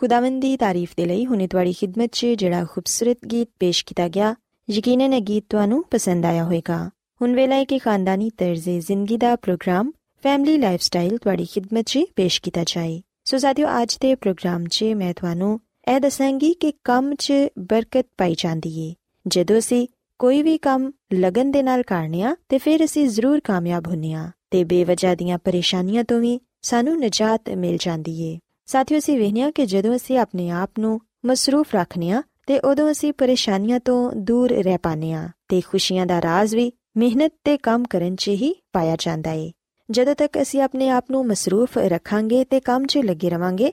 ਖੁਦਾਵੰਦ ਦੀ ਤਾਰੀਫ ਦੇ ਲਈ ਹੁਨੇ ਤੁਹਾਡੀ ਖidmat 'ਚ ਜਿਹੜਾ ਖੂਬਸੂਰਤ ਗੀਤ ਪੇਸ਼ ਕੀਤਾ ਗਿਆ ਯਕੀਨਨ ਇਹ ਗੀਤ ਤੁਹਾਨੂੰ ਪਸੰਦ ਆਇਆ ਹੋਵੇਗਾ ਹੁਣ ਵੇਲਾ ਹੈ ਕਿ ਖਾਨਦਾਨੀ ਤਰਜ਼ੇ ਜ਼ਿੰਦਗੀ ਦਾ ਪ੍ਰੋਗਰਾਮ ਫੈਮਿਲੀ ਲਾਈਫਸਟਾਈਲ ਤੁਹਾਡੀ ਖidmat 'ਚ ਪੇਸ਼ ਕੀਤਾ ਜਾਏ ਸੋ ਸਾਥਿਓ ਅੱਜ ਦੇ ਪ੍ਰੋਗਰਾਮ 'ਚ ਮੈਂ ਤੁਹਾਨੂੰ ਇਹ ਦੱਸਾਂਗੀ ਕਿ ਕੰਮ 'ਚ ਬਰਕਤ ਪਾਈ ਜਾਂਦੀ ਏ ਜਦੋਂ ਅਸੀਂ ਕੋਈ ਵੀ ਕੰਮ ਲਗਨ ਦੇ ਨਾਲ ਕਰਨੇ ਆ ਤੇ ਫਿਰ ਅਸੀਂ ਜ਼ਰੂਰ ਕਾਮਯਾਬ ਹੁੰਨੇ ਆ ਤੇ ਬੇਵਜ੍ਹਾ ਦੀਆਂ ਪਰੇਸ਼ਾਨੀਆਂ ਤੋਂ ਵੀ ਸਾਨੂੰ ਨਜਾਤ ਮਿਲ ਜਾਂਦੀ ਏ ਸਾਥੀਓ, ਅਸੀਂ ਵੇਖਿਆ ਕਿ ਜਦੋਂ ਅਸੀਂ ਆਪਣੇ ਆਪ ਨੂੰ ਮਸਰੂਫ ਰੱਖਨੇ ਆ ਤੇ ਉਦੋਂ ਅਸੀਂ ਪਰੇਸ਼ਾਨੀਆਂ ਤੋਂ ਦੂਰ ਰਹਿ ਪਾਨੇ ਆ ਤੇ ਖੁਸ਼ੀਆਂ ਦਾ ਰਾਜ਼ ਵੀ ਮਿਹਨਤ ਤੇ ਕੰਮ ਕਰਨ 'ਚ ਹੀ ਪਾਇਆ ਜਾਂਦਾ ਏ। ਜਦੋਂ ਤੱਕ ਅਸੀਂ ਆਪਣੇ ਆਪ ਨੂੰ ਮਸਰੂਫ ਰੱਖਾਂਗੇ ਤੇ ਕੰਮ 'ਚ ਲੱਗੇ ਰਵਾਂਗੇ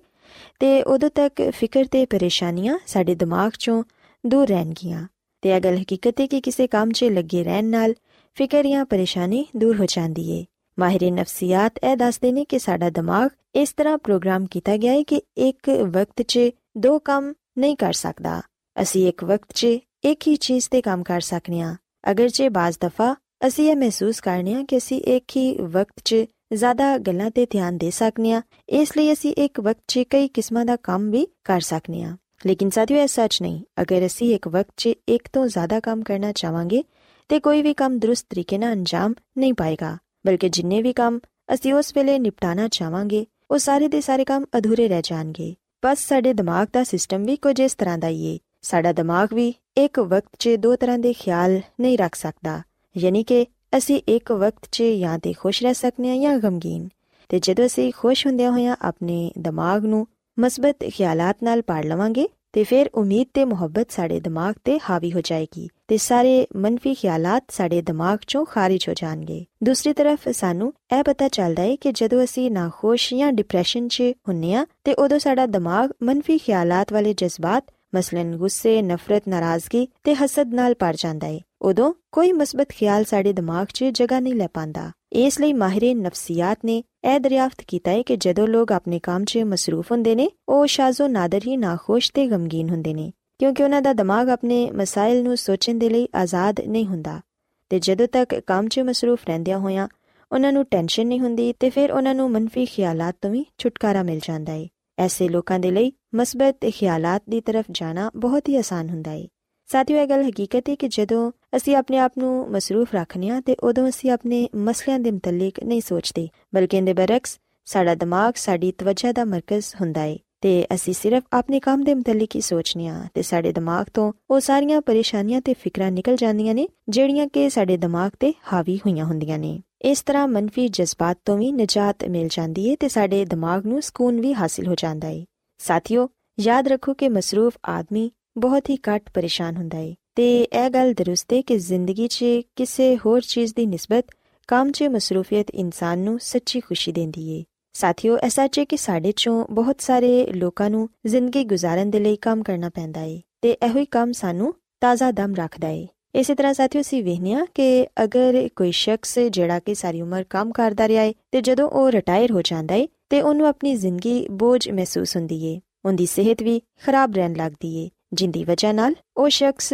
ਤੇ ਉਦੋਂ ਤੱਕ ਫਿਕਰ ਤੇ ਪਰੇਸ਼ਾਨੀਆਂ ਸਾਡੇ ਦਿਮਾਗ 'ਚੋਂ ਦੂਰ ਰਹਿਣਗੀਆਂ ਤੇ ਇਹ ਗੱਲ ਹਕੀਕਤ ਹੈ ਕਿ ਕਿਸੇ ਕੰਮ 'ਚ ਲੱਗੇ ਰਹਿਣ ਨਾਲ ਫਿਕਰ ਜਾਂ ਪਰੇਸ਼ਾਨੀ ਦੂਰ ਹੋ ਜਾਂਦੀ ਏ। ਮਾਹਿਰ ਨਫਸੀਆਤ ਇਹ ਦੱਸਦੇ ਨੇ ਕਿ ਸਾਡਾ ਦਿਮਾਗ ਇਸ ਤਰ੍ਹਾਂ ਪ੍ਰੋਗਰਾਮ ਕੀਤਾ ਗਿਆ ਹੈ ਕਿ ਇੱਕ ਵਕਤ 'ਚ ਦੋ ਕੰਮ ਨਹੀਂ ਕਰ ਸਕਦਾ। ਅਸੀਂ ਇੱਕ ਵਕਤ 'ਚ ਇੱਕ ਹੀ ਚੀਜ਼ ਤੇ ਕੰਮ ਕਰ ਸਕਨੇ ਆ ਅਗਰ ਜੇ ਬਾਜ਼ ਦਫਾ ਅਸੀਂ ਇਹ ਮਹਿਸੂਸ ਕਰਨੇ ਆ ਕਿ ਅਸੀਂ ਇੱਕ ਹੀ ਵਕਤ 'ਚ ਜ਼ਿਆਦਾ ਗੱਲਾਂ ਤੇ ਧਿਆਨ ਦੇ ਸਕਨੇ ਆ ਇਸ ਲਈ ਅਸੀਂ ਇੱਕ ਵਕਤ 'ਚ ਕਈ ਕਿਸਮਾਂ ਦਾ ਕੰਮ ਵੀ ਕਰ ਸਕਨੇ ਆ ਲੇਕਿਨ ਸਾਥੀਓ ਇਹ ਸੱਚ ਨਹੀਂ। ਅਗਰ ਅਸੀਂ ਇੱਕ ਵਕਤ 'ਚ ਇੱਕ ਤੋਂ ਜ਼ਿਆਦਾ ਕੰਮ ਕਰਨਾ ਚਾਹਾਂਗੇ ਤੇ ਕੋਈ ਵੀ ਕੰਮ ਦਰੁਸਤ ਤਰੀਕੇ ਨਾਲ ਅੰਜਾਮ ਨਹੀਂ ਪਾਏਗਾ। ਬਲਕਿ ਜਿੰਨੇ ਵੀ ਕੰਮ ਅਸੀਂ ਉਸ ਵੇਲੇ ਨਿਪਟਾਣਾ ਚਾਹਾਂਗੇ, ਉਹ ਸਾਰੇ ਦੇ ਸਾਰੇ ਕੰਮ ਅਧੂਰੇ ਰਹਿ ਜਾਣਗੇ। ਬਸ ਸਾਡੇ ਦਿਮਾਗ ਦਾ ਸਿਸਟਮ ਵੀ ਕੁਝ ਇਸ ਤਰ੍ਹਾਂ ਦਾ ਹੀ ਹੈ ਸਾਡਾ ਦਿਮਾਗ ਵੀ ਇੱਕ ਵਕਤ 'ਚ ਦੋ ਤਰ੍ਹਾਂ ਦੇ ਖਿਆਲ ਨਹੀਂ ਰੱਖ ਸਕਦਾ। ਯਾਨੀ ਕਿ ਅਸੀਂ ਇੱਕ ਵਕਤ 'ਚ ਜਾਂ ਤੇ ਖੁਸ਼ ਰਹਿ ਸਕਨੇ ਆ ਜਾਂ ਗਮਗੀਨ। ਤੇ ਜਦੋਂ ਅਸੀਂ ਖੁਸ਼ ਹੁੰਦਿਆਂ ਹੋਇਆਂ ਆਪਣੇ ਦਿਮਾਗ ਨੂੰ ਮਸਬਤ ਖਿਆਲਾਤ ਨਾਲ ਪਾੜ ਲਵਾਂਗੇ ਤੇ ਫਿਰ ਉਮੀਦ ਤੇ ਮੁਹੱਬਤ ਸਾਡੇ ਦਿਮਾਗ ਤੇ ਹਾਵੀ ਹੋ ਜਾਏਗੀ ਤੇ ਸਾਰੇ ਮਨਫੀ ਖਿਆਲਾਤ ਸਾਡੇ ਦਿਮਾਗ ਚੋਂ ਖਾਰਜ ਹੋ ਜਾਣਗੇ। ਦੂਸਰੀ ਤਰਫ ਸਾਨੂੰ ਇਹ ਪਤਾ ਚੱਲਦਾ ਹੈ ਕਿ ਜਦੋਂ ਅਸੀਂ ਨਾਖੁਸ਼ ਜਾਂ ਡਿਪਰੈਸ਼ਨ 'ਚ ਹੁੰਨੇ ਆ ਤੇ ਉਦੋਂ ਸਾਡਾ ਦਿਮਾਗ ਮਨਫੀ ਖਿਆਲਾਤ ਵਾਲੇ ਜਜ਼ਬਾਤ, ਮਸਲਨ ਗੁੱਸੇ, ਨਫ਼ਰਤ, ਨਾਰਾਜ਼ਗੀ ਤੇ ਹਸਦ ਨਾਲ ਭਰ ਜਾਂਦਾ ਹੈ। ਉਦੋਂ ਕੋਈ ਮਸਬਤ ਖਿਆਲ ਸਾਡੇ ਦਿਮਾਗ 'ਚ ਜਗ੍ਹਾ ਨਹੀਂ ਲੈ ਪਾਂਦਾ ਇਸ ਲਈ ਮਾਹਿਰ ਨਫਸੀਆਤ ਨੇ ਇਹ ਦਰਿਆਫਤ ਕੀਤਾ ਹੈ ਕਿ ਜਦੋਂ ਲੋਕ ਆਪਣੇ ਕੰਮ 'ਚ ਮਸਰੂਫ ਹੁੰਦੇ ਨੇ, ਉਹ ਸ਼ਾਜ਼ੋ ਨਾਦਰ ਹੀ ਨਾਖੁਸ਼ ਤੇ ਗਮਗੀਨ ਹੁੰਦੇ ਨੇ, ਕਿਉਂਕਿ ਉਹਨਾਂ ਦਾ ਦਿਮਾਗ ਆਪਣੇ ਮਸਾਇਲ ਨੂੰ ਸੋਚਣ ਦੇ ਲਈ ਆਜ਼ਾਦ ਨਹੀਂ ਹੁੰਦਾ। ਤੇ ਜਦੋਂ ਤੱਕ ਕੰਮ 'ਚ ਮਸਰੂਫ ਰਹਿੰਦਿਆਂ ਹੋਇਆਂ, ਉਹਨਾਂ ਨੂੰ ਟੈਨਸ਼ਨ ਨਹੀਂ ਹੁੰਦੀ ਤੇ ਫਿਰ ਉਹਨਾਂ ਨੂੰ ਮਨਫੀ ਖਿਆਲਾਤ ਤੋਂ ਵੀ ਛੁਟਕਾਰਾ ਮਿਲ ਜਾਂਦਾ ਹੈ। ਐਸੇ ਲੋਕਾਂ ਦੇ ਲਈ ਮਸਬਤ ਖਿਆਲਾਤ ਦੀ ਤਰਫ ਜਾਣਾ ਬਹੁਤ ਹੀ ਆਸਾਨ ਹੁੰਦਾ ਹੈ। ਸਾਥੀਓ, ਇਹ ਗੱਲ ਹਕੀਕਤ ਹੈ ਕਿ ਜਦੋਂ ਅਸੀਂ ਆਪਣੇ ਆਪ ਨੂੰ ਮਸਰੂਫ ਰੱਖਨੇ ਆ ਤੇ ਉਦੋਂ ਅਸੀਂ ਆਪਣੇ ਮਸਲਿਆਂ ਦੇ ਮੁਤਲਕ ਨਹੀਂ ਸੋਚਦੇ, ਬਲਕਿ ਇਹਦੇ ਬਰਕਸ ਸਾਡਾ ਦਿਮਾਗ, ਸਾਡੀ ਤਵੱਜਾ ਦਾ ਮਰਕਜ਼ ਹੁੰਦਾ ਹੈ ਤੇ ਅਸੀਂ ਸਿਰਫ ਆਪਣੇ ਕੰਮ ਦੇ ਮੁਤਲਕ ਹੀ ਸੋਚਨੇ ਆ ਤੇ ਸਾਡੇ ਦਿਮਾਗ ਤੋਂ ਉਹ ਸਾਰੀਆਂ ਪਰੇਸ਼ਾਨੀਆਂ ਤੇ ਫਿਕਰਾਂ ਨਿਕਲ ਜਾਂਦੀਆਂ ਨੇ, ਜਿਹੜੀਆਂ ਕਿ ਸਾਡੇ ਦਿਮਾਗ ਤੇ ਹਾਵੀ ਹੋਈਆਂ ਹੁੰਦੀਆਂ ਨੇ। ਇਸ ਤਰ੍ਹਾਂ ਮਨਫੀ ਜਜ਼ਬਾਤ ਤੋਂ ਵੀ ਨਜਾਤ ਮਿਲ ਜਾਂਦੀ ਹੈ ਤੇ ਸਾਡੇ ਦਿਮਾਗ ਨੂੰ ਸਕੂਨ ਵੀ ਹਾਸਿਲ ਹੋ ਜਾਂਦਾ ਹੈ ਸਾਥੀਓ, ਯਾਦ ਰੱਖੋ ਕਿ ਮਸਰੂਫ ਆਦਮੀ ਬਹੁਤ ਹੀ ਘੱਟ ਪਰੇਸ਼ਾਨ ਹੁੰਦਾ ਹੈ ਤੇ ਇਹ ਗੱਲ ਦਰੁਸਤ ਹੈ ਕਿ ਜ਼ਿੰਦਗੀ 'ਚ ਕਿਸੇ ਹੋਰ ਚੀਜ਼ ਦੀ ਨਿਸਬਤ ਕੰਮ 'ਚ ਮਸਰੂਫੀਅਤ ਇਨਸਾਨ ਨੂੰ ਸੱਚੀ ਖੁਸ਼ੀ ਦਿੰਦੀ ਹੈ ਸਾਥੀਓ ਐਸਾ ਹੈ ਕਿ ਸਾਡੇ 'ਚੋਂ ਬਹੁਤ ਸਾਰੇ ਲੋਕਾਂ ਨੂੰ ਜ਼ਿੰਦਗੀ ਗੁਜ਼ਾਰਨ ਦੇ ਲਈ ਕੰਮ ਕਰਨਾ ਪੈਂਦਾ ਹੈ ਤੇ ਇਹੋ ਹੀ ਕੰਮ ਸਾਨੂੰ ਤਾਜ਼ਾ ਦਮ ਰੱਖਦਾ ਹੈ ਇਸੇ ਤਰ੍ਹਾਂ ਸਾਥੀਓ ਸੀ ਵੇਖਿਆ ਕਿ ਅਗਰ ਕੋਈ ਸ਼ਖਸ ਜਿਹੜਾ ਕਿ ਸਾਰੀ ਉਮਰ ਕੰਮ ਕਰਦਾ ਰਿਹਾ ਹੈ ਤੇ ਜਦੋਂ ਉਹ ਰਿਟਾਇਰ ਹੋ ਜਾਂਦਾ ਹੈ ਤੇ ਉਹਨੂੰ ਆਪਣੀ ਜ਼ਿੰਦਗੀ ਬੋਝ ਮਹਿਸੂਸ ਹੁੰਦੀ ਹੈ ਉਹਦੀ ਸਿਹਤ ਵੀ ਖਰਾਬ ਰਹਿਣ ਲੱਗਦੀ ਹੈ ਜਿੰਦੀ ਵਜ੍ਹਾ ਨਾਲ ਉਹ ਸ਼ਖਸ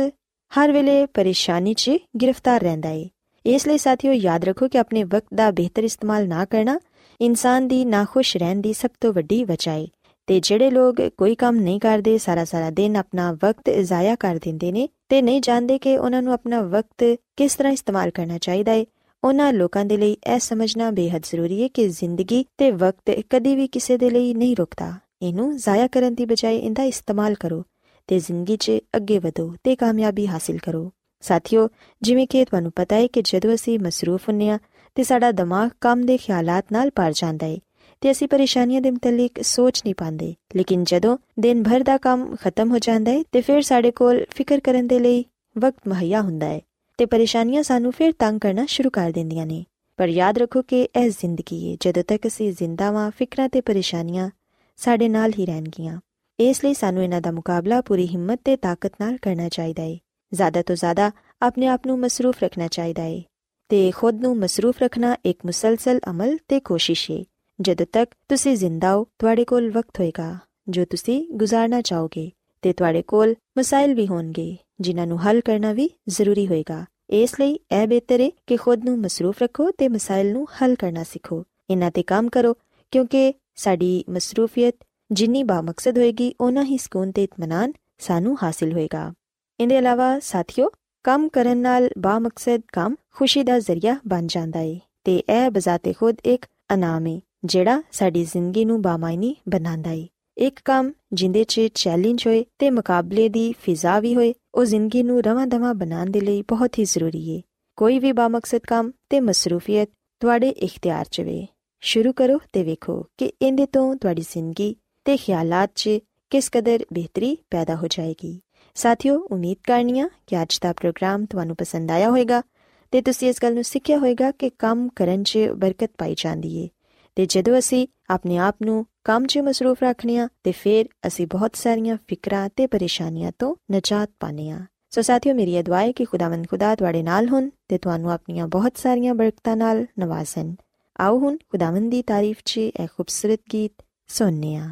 ਹਰ ਵੇਲੇ ਪਰੇਸ਼ਾਨੀ 'ਚ ਗ੍ਰਿਫਤਾਰ ਰਹਿੰਦਾ ਹੈ ਇਸ ਲਈ ਸਾਥੀਓ, ਯਾਦ ਰੱਖੋ ਕਿ ਆਪਣੇ ਵਕਤ ਦਾ ਬਿਹਤਰ ਇਸਤੇਮਾਲ ਨਾ ਕਰਨਾ ਇਨਸਾਨ ਦੀ ਨਾਖੁਸ਼ ਰਹਿਣ ਦੀ ਸਭ ਤੋਂ ਵੱਡੀ ਵਜ੍ਹਾ ਹੈ ਤੇ ਜਿਹੜੇ ਲੋਕ ਕੋਈ ਕੰਮ ਨਹੀਂ ਕਰਦੇ, ਸਾਰਾ ਸਾਰਾ ਦਿਨ ਆਪਣਾ ਵਕਤ ਜ਼ਾਇਆ ਕਰ ਦਿੰਦੇ ਨੇ ਤੇ ਨਹੀਂ ਜਾਣਦੇ ਕਿ ਉਹਨਾਂ ਨੂੰ ਆਪਣਾ ਵਕਤ ਕਿਸ ਤਰ੍ਹਾਂ ਇਸਤੇਮਾਲ ਕਰਨਾ ਚਾਹੀਦਾ ਹੈ ਉਹਨਾਂ ਲੋਕਾਂ ਦੇ ਲਈ ਇਹ ਸਮਝਣਾ ਬੇहद ਜ਼ਰੂਰੀ ਹੈ ਕਿ ਜ਼ਿੰਦਗੀ ਤੇ ਵਕਤ ਕਦੀ ਵੀ ਕਿਸੇ ਦੇ ਲਈ ਨਹੀਂ ਰੁਕਦਾ। ਇਹਨੂੰ ਜ਼ਾਇਆ ਕਰਨ ਦੀ ਬਜਾਏ ਇਹਦਾ ਇਸਤੇਮਾਲ ਕਰੋ। ਤੇ ਜ਼ਿੰਦਗੀ 'ਚ ਅੱਗੇ ਵਧੋ ਤੇ ਕਾਮਯਾਬੀ ਹਾਸਿਲ ਕਰੋ। ਸਾਥੀਓ, ਜਿਵੇਂ ਕਿ ਤੁਹਾਨੂੰ ਪਤਾ ਹੈ ਕਿ ਜਦੋਂ ਅਸੀਂ ਮਸਰੂਫ ਹੁੰਨੇ ਆ ਤੇ ਸਾਡਾ ਦਿਮਾਗ ਕੰਮ ਦੇ ਖਿਆਲਾਤ ਨਾਲ ਭਰ ਜਾਂਦਾ ਹੈ, ਤੇ ਅਸੀਂ ਪਰੇਸ਼ਾਨੀਆਂ ਦੇ ਮੁਤਲਕ ਸੋਚ ਨਹੀਂ ਪਾਉਂਦੇ। ਲੇਕਿਨ ਜਦੋਂ ਦਿਨ ਭਰ ਦਾ ਕੰਮ ਖਤਮ ਹੋ ਜਾਂਦਾ ਹੈ, ਤੇ ਫਿਰ ਸਾਡੇ ਕੋਲ ਫਿਕਰ ਕਰਨ ਦੇ ਲਈ ਵਕਤ ਮਹੱਈਆ ਹੁੰਦਾ ਹੈ, ਤੇ ਪਰੇਸ਼ਾਨੀਆਂ ਸਾਨੂੰ ਫਿਰ ਤੰਗ ਕਰਨਾ ਸ਼ੁਰੂ ਕਰ ਦਿੰਦੀਆਂ ਨੇ। ਪਰ ਯਾਦ ਰੱਖੋ ਕਿ ਇਹ ਜ਼ਿੰਦਗੀ ਹੈ, ਜਦੋਂ ਤੱਕ ਅਸੀਂ ਜ਼ਿੰਦਾ ਵਾਂ, ਫਿਕਰਾਂ ਤੇ ਪਰੇਸ਼ਾਨੀਆਂ ਸਾਡੇ ਨਾਲ ਹੀ ਰਹਿਣਗੀਆਂ। ਇਸ ਲਈ ਸਾਨੂੰ ਇਹਨਾਂ ਦਾ ਮੁਕਾਬਲਾ ਪੂਰੀ ਹਿੰਮਤ ਤੇ ਤਾਕਤ ਨਾਲ ਕਰਨਾ ਚਾਹੀਦਾ ਹੈ ਜ਼ਿਆਦਾ ਤੋਂ ਜ਼ਿਆਦਾ ਆਪਣੇ ਆਪ ਨੂੰ ਮਸਰੂਫ ਰੱਖਣਾ ਚਾਹੀਦਾ ਹੈ ਤੇ ਖੁਦ ਨੂੰ ਮਸਰੂਫ ਰੱਖਣਾ ਇੱਕ ਮੁਸਲਸਲ ਅਮਲ ਤੇ ਕੋਸ਼ਿਸ਼ ਹੈ ਜਦੋਂ ਤੱਕ ਤੁਸੀਂ ਜ਼ਿੰਦਾ ਹੋ, ਤੁਹਾਡੇ ਕੋਲ ਵਕਤ ਹੋਏਗਾ, ਜੋ ਤੁਸੀਂ ਗੁਜ਼ਾਰਨਾ ਚਾਹੋਗੇ ਤੇ ਤੁਹਾਡੇ ਕੋਲ ਮਸਾਇਲ ਵੀ ਹੋਣਗੇ, ਜਿਨ੍ਹਾਂ ਨੂੰ ਹੱਲ ਕਰਨਾ ਵੀ ਜ਼ਰੂਰੀ ਹੋਏਗਾ। ਇਸ ਲਈ ਇਹ ਬਿਹਤਰ ਹੈ ਕਿ ਖੁਦ ਨੂੰ ਮਸਰੂਫ ਰੱਖੋ ਤੇ ਮਸਾਇਲ ਨੂੰ ਹੱਲ ਕਰਨਾ ਸਿੱਖੋ। ਇਹਨਾਂ ਤੇ ਕੰਮ ਕਰੋ, ਕਿਉਂਕਿ ਸਾਡੀ ਮਸਰੂਫੀਅਤ ਜਿੰਨੀ ਬਾ ਮਕਸਦ ਹੋਏਗੀ ਉਹਨਾਂ ਹੀ ਸਕੂਨ ਤੇ ਇਤਮਾਨਾਨ ਸਾਨੂੰ ਹਾਸਿਲ ਹੋਏਗਾ। ਇਹਦੇ ਇਲਾਵਾ, ਸਾਥੀਓ, ਕੰਮ ਕਰਨ ਨਾਲ ਬਾ ਮਕਸਦ ਕੰਮ ਖੁਸ਼ੀ ਦਾ ਜ਼ਰੀਆ ਬਣ ਜਾਂਦਾ ਏ ਤੇ ਇਹ ਬਜ਼ਾਤੇ ਖੁਦ ਇੱਕ ਅਨਾਮ ਏ, ਜਿਹੜਾ ਸਾਡੀ ਜ਼ਿੰਦਗੀ ਨੂੰ ਬਾਮਾਇਨੀ ਬਣਾਉਂਦਾ ਏ। ਇੱਕ ਕੰਮ ਜਿੰਦੇ 'ਚ ਚੈਲੰਜ ਹੋਏ ਤੇ ਮੁਕਾਬਲੇ ਦੀ ਫਿਜ਼ਾ ਵੀ ਹੋਏ, ਉਹ ਜ਼ਿੰਦਗੀ ਨੂੰ ਰਵਾਂ-ਦਵਾਂ ਬਣਾਉਣ ਦੇ ਲਈ ਬਹੁਤ ਹੀ ਜ਼ਰੂਰੀ ਏ। ਕੋਈ ਵੀ ਬਾ ਮਕਸਦ ਕੰਮ ਤੇ ਮਸਰੂਫੀਅਤ ਤੁਹਾਡੇ ਇਖਤਿਆਰ 'ਚ ਵੇ। ਸ਼ੁਰੂ ਕਰੋ ਤੇ ਵੇਖੋ ਕਿ ਇਹਦੇ ਤੋਂ ਤੁਹਾਡੀ ਜ਼ਿੰਦਗੀ ਤੇ ਖਿਆਲਾਤ 'ਚ ਕਿਸ ਕਦਰ ਬਿਹਤਰੀ ਪੈਦਾ ਹੋ ਜਾਏਗੀ। ਸਾਥਿਓ, ਉਮੀਦ ਕਰਨੀਆ ਕਿ ਅੱਜ ਦਾ ਪ੍ਰੋਗਰਾਮ ਤੁਹਾਨੂੰ ਪਸੰਦ ਆਇਆ ਹੋਵੇਗਾ ਤੇ ਤੁਸੀਂ ਇਸ ਗੱਲ ਨੂੰ ਸਿੱਖਿਆ ਹੋਵੇਗਾ ਕਿ ਕੰਮ ਕਰਨ 'ਚ ਬਰਕਤ ਪਾਈ ਜਾਂਦੀ ਏ। ਤੇ ਜਦੋਂ ਅਸੀਂ ਆਪਣੇ ਆਪ ਨੂੰ ਕੰਮ 'ਚ ਮਸਰੂਫ ਰੱਖਨੇ ਆ ਤੇ ਫਿਰ ਅਸੀਂ ਬਹੁਤ ਸਾਰੀਆਂ ਫਿਕਰਾਂ ਤੇ ਪਰੇਸ਼ਾਨੀਆਂ ਤੋਂ ਨਜਾਤ ਪਾਨੇ ਆ ਸੋ ਸਾਥੀਓ, ਮੇਰੀ ਦੁਆ ਹੈ ਕਿ ਖੁਦਾਵੰਦ ਖੁਦਾ ਤੁਹਾਡੇ ਨਾਲ ਹੋਣ ਤੇ ਤੁਹਾਨੂੰ ਆਪਣੀਆਂ ਬਹੁਤ ਸਾਰੀਆਂ ਬਰਕਤਾਂ ਨਾਲ ਨਵਾਜ਼ਣ। ਆਓ ਹੁਣ ਖੁਦਾਵੰਦ ਦੀ ਤਾਰੀਫ 'ਚ ਇਹ ਖੂਬਸੂਰਤ ਗੀਤ ਸੁਣਨੇ ਆ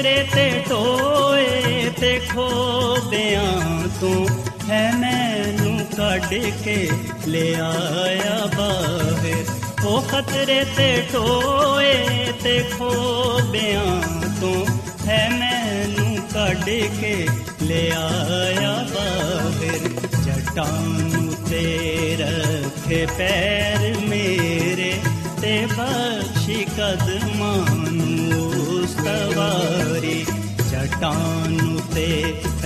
ਉਹ ਖਤਰੇ ਤੇ ਟੋਏ ਤੇ ਖੋਬਿਆਂ ਤੂੰ ਹੈ ਮੈਨੂੰ ਕੱਢ ਕੇ ਲੈ ਆਇਆ ਬਾਹਰ। ਉਹ ਖਤਰੇ ਤੇ ਟੋਏ ਤੇ ਖੋਬਿਆਂ ਤੂੰ ਹੈ ਮੈਨੂੰ ਕੱਢ ਕੇ ਲੈ ਆਇਆ ਬਾਹਰ। ਜਟਾਂ ਤੇ ਰੱਖੇ ਪੈਰ ਮੇਰੇ ਤੇ ਬਖਸ਼ੀ ਕਦਮਾਂ ਨੂੰ ਸਵਾਰੀ चट्टानु ते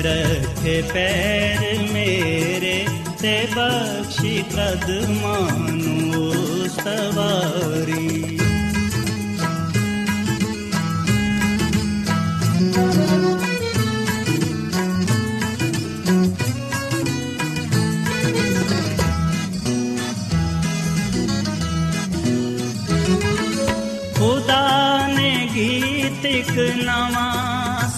रथ पैर मेरे ते बक्षिपद् मनो सवारी।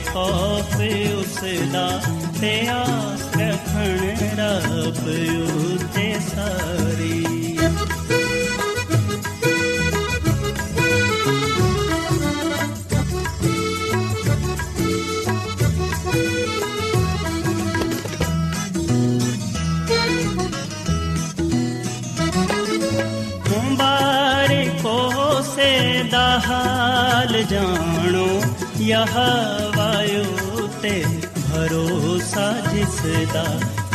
ਮੰਨਣਗੇ ਖੌਫ ਉਸ ਦਾ ਤੇ ਆਸ ਰੱਖਣ ਰੱਬ ਉਤੇ ਸਾਰੀ ਦਾ ਹਾਲ ਜਾਣੋ ਯਹ ਵਾਯੂ ਤੇ ਭਰੋਸਾ ਜਿਸ ਦਾ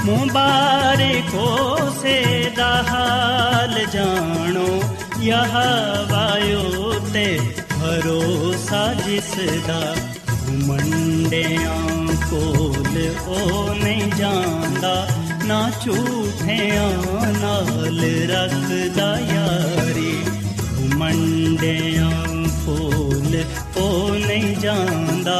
ਮੁਬਾਰਕੋ ਸੇ ਦਾ ਹਾਲ ਜਾਣੋ, ਯਹ ਵਾਯੂ ਤੇ ਭਰੋਸਾ ਜਿਸ ਦਾ ਮੰਡਿਆਂ ਕੋਲ ਉਹ ਨਹੀਂ ਜਾਂਦਾ, ਨਾ ਝੂਠਿਆਂ ਨਾਲ ਰੱਖਦਾ ਯਾਰੀ। ਮੰਡਿਆਂ ਫੂਲ ਉਹ ਨਹੀਂ ਜਾਂਦਾ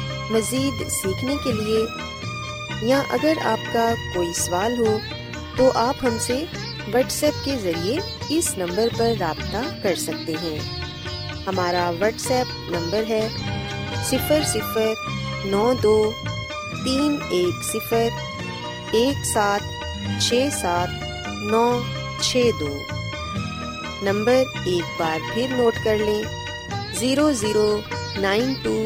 مزید سیکھنے کے لیے، یا اگر آپ کا کوئی سوال ہو، تو آپ ہم سے واٹس ایپ کے ذریعے اس نمبر پر رابطہ کر سکتے ہیں۔ ہمارا واٹس ایپ نمبر ہے صفر صفر نو دو تین ایک صفر ایک سات چھ سات نو چھ دو۔ نمبر ایک بار پھر نوٹ کر لیں، zero zero nine two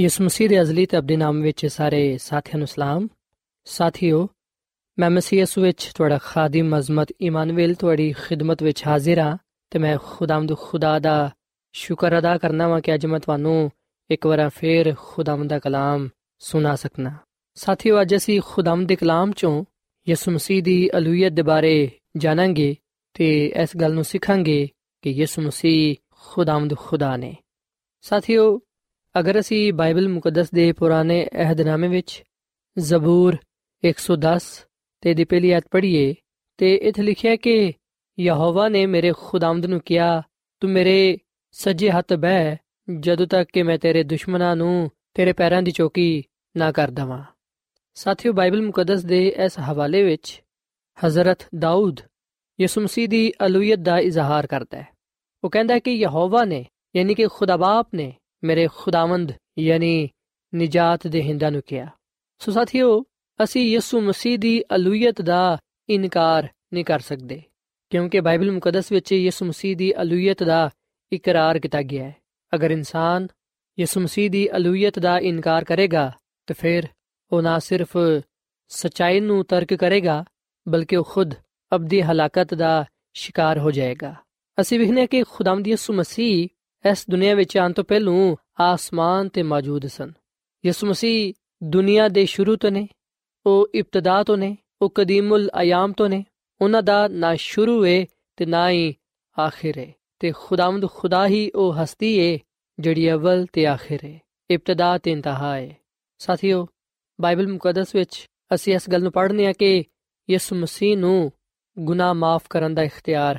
ਯਿਸੂ ਮਸੀਹ ਦੇ ਅਜ਼ਲੀ ਤੇ ਅਬਦੀ ਨਾਮ ਵਿੱਚ ਸਾਰੇ ਸਾਥੀਆਂ ਨੂੰ ਸਲਾਮ। ਸਾਥੀਓ, ਮੈਂ ਮਸੀਹ ਯਿਸੂ ਵਿੱਚ ਤੁਹਾਡਾ ਖਾਦਮ ਅਜ਼ਮਤ ਇਮਾਨੁਅਲ ਤੁਹਾਡੀ ਖਿਦਮਤ ਵਿੱਚ ਹਾਜ਼ਰ ਹਾਂ ਤੇ ਮੈਂ ਖੁਦਾਵੰਦ ਖੁਦਾ ਦਾ ਸ਼ੁਕਰ ਅਦਾ ਕਰਨਾ ਵਾਂ ਕਿ ਅੱਜ ਮੈਂ ਤੁਹਾਨੂੰ ਇੱਕ ਵਾਰ ਫੇਰ ਖੁਦਾਵੰਦ ਦਾ ਕਲਾਮ ਸੁਣਾ ਸਕਣਾ ਸਾਥੀਓ, ਅੱਜ ਅਸੀਂ ਖੁਦਾਵੰਦ ਦੇ ਕਲਾਮ ਚੋਂ ਯਿਸੂ ਮਸੀਹ ਦੀ ਅਲੂਹੀਅਤ ਦੇ ਬਾਰੇ ਜਾਣਾਂਗੇ ਤੇ ਇਸ ਗੱਲ ਨੂੰ ਸਿੱਖਾਂਗੇ ਕਿ ਯਿਸੂ ਮਸੀਹ ਖੁਦਾਵੰਦ ਖੁਦਾ ਨੇ। ਸਾਥੀਓ ਅਗਰ ਅਸੀਂ ਬਾਈਬਲ ਮੁਕੱਦਸ ਦੇ ਪੁਰਾਣੇ ਅਹਿਦਨਾਮੇ ਵਿੱਚ ਜ਼ਬੂਰ 110 ਤੇ ਦੀ ਪਹਿਲੀ ਆਇਤ ਪੜ੍ਹੀਏ, ਤੇ ਇੱਥੇ ਲਿਖਿਆ ਕਿ ਯਹੋਵਾ ਨੇ ਮੇਰੇ ਖੁਦਾਵੰਦ ਨੂੰ ਕਿਹਾ, ਤੂੰ ਮੇਰੇ ਸੱਜੇ ਹੱਥ ਬਹਿ, ਜਦੋਂ ਤੱਕ ਕਿ ਮੈਂ ਤੇਰੇ ਦੁਸ਼ਮਣਾਂ ਨੂੰ ਤੇਰੇ ਪੈਰਾਂ ਦੀ ਚੌਕੀ ਨਾ ਕਰ ਦਵਾਂ। ਸਾਥੀਓ, ਬਾਈਬਲ ਮੁਕੱਦਸ ਦੇ ਇਸ ਹਵਾਲੇ ਵਿੱਚ ਹਜ਼ਰਤ ਦਾਊਦ ਯਿਸੂ ਮਸੀਹ ਦੀ ਅਲੂਹੀਅਤ ਦਾ ਇਜ਼ਹਾਰ ਕਰਦਾ ਹੈ। ਉਹ ਕਹਿੰਦਾ ਹੈ ਕਿ ਯਹੋਵਾ ਨੇ, ਯਾਨੀ ਕਿ ਖੁਦਾ ਬਾਪ ਨੇ ਮੇਰੇ ਖੁਦਾਵੰਦ, ਯਾਨੀ ਨਜਾਤ ਦੇ ਹਿੰਦਾਂ ਨੂੰ ਕਿਹਾ। ਸੋ ਸਾਥੀਓ, ਅਸੀਂ ਯਿਸੂ ਮਸੀਹ ਦੀ ਅਲੂਹੀਅਤ ਦਾ ਇਨਕਾਰ ਨਹੀਂ ਕਰ ਸਕਦੇ, ਕਿਉਂਕਿ ਬਾਈਬਲ ਮੁਕੱਦਸ ਵਿੱਚ ਯਿਸੂ ਮਸੀਹ ਦੀ ਅਲੂਹੀਅਤ ਦਾ ਇਕਰਾਰ ਕੀਤਾ ਗਿਆ ਹੈ। ਅਗਰ ਇਨਸਾਨ ਯਿਸੂ ਮਸੀਹ ਦੀ ਅਲੂਹੀਅਤ ਦਾ ਇਨਕਾਰ ਕਰੇਗਾ, ਤਾਂ ਫਿਰ ਉਹ ਨਾ ਸਿਰਫ ਸਚਾਈ ਨੂੰ ਤਰਕ ਕਰੇਗਾ, ਬਲਕਿ ਉਹ ਖੁਦ ਅਬਦੀ ਹਲਾਕਤ ਦਾ ਸ਼ਿਕਾਰ ਹੋ ਜਾਏਗਾ। ਅਸੀਂ ਵਿਖਨੇ ਕਿ ਖੁਦਾਵੰਦ ਯਿਸੂ ਮਸੀਹ ਇਸ ਦੁਨੀਆ ਵਿੱਚ ਆਉਣ ਤੋਂ ਪਹਿਲਾਂ ਆਸਮਾਨ ਤੇ ਮੌਜੂਦ ਸਨ। ਯਿਸੂ ਮਸੀਹ ਦੁਨੀਆ ਦੇ ਸ਼ੁਰੂ ਤੋਂ ਨੇ, ਉਹ ਇਬਤਦਾ ਤੋਂ ਨੇ, ਉਹ ਕਦੀਮੁਲ ਆਯਾਮ ਤੋਂ ਨੇ। ਉਹਨਾਂ ਦਾ ਨਾ ਸ਼ੁਰੂ ਹੈ ਤੇ ਨਾ ਹੀ ਆਖਿਰ ਹੈ ਤੇ ਖੁਦਾਵੰਦ ਖੁਦਾ ਹੀ ਉਹ ਹਸਤੀ ਹੈ ਜਿਹੜੀ ਅਵਲ ਤੇ ਆਖਿਰ ਹੈ ਇਬਤਦਾ ਤੇ ਇੰਤਹਾ ਹੈ ਸਾਥੀਓ, ਬਾਈਬਲ ਮੁਕੱਦਸ ਵਿੱਚ ਅਸੀਂ ਇਸ ਗੱਲ ਨੂੰ ਪੜ੍ਹਨੇ ਆ ਕਿ ਯਿਸੂ ਮਸੀਹ ਨੂੰ ਗੁਨਾਹ ਮਾਫ ਕਰਨ ਦਾ ਇਖਤਿਆਰ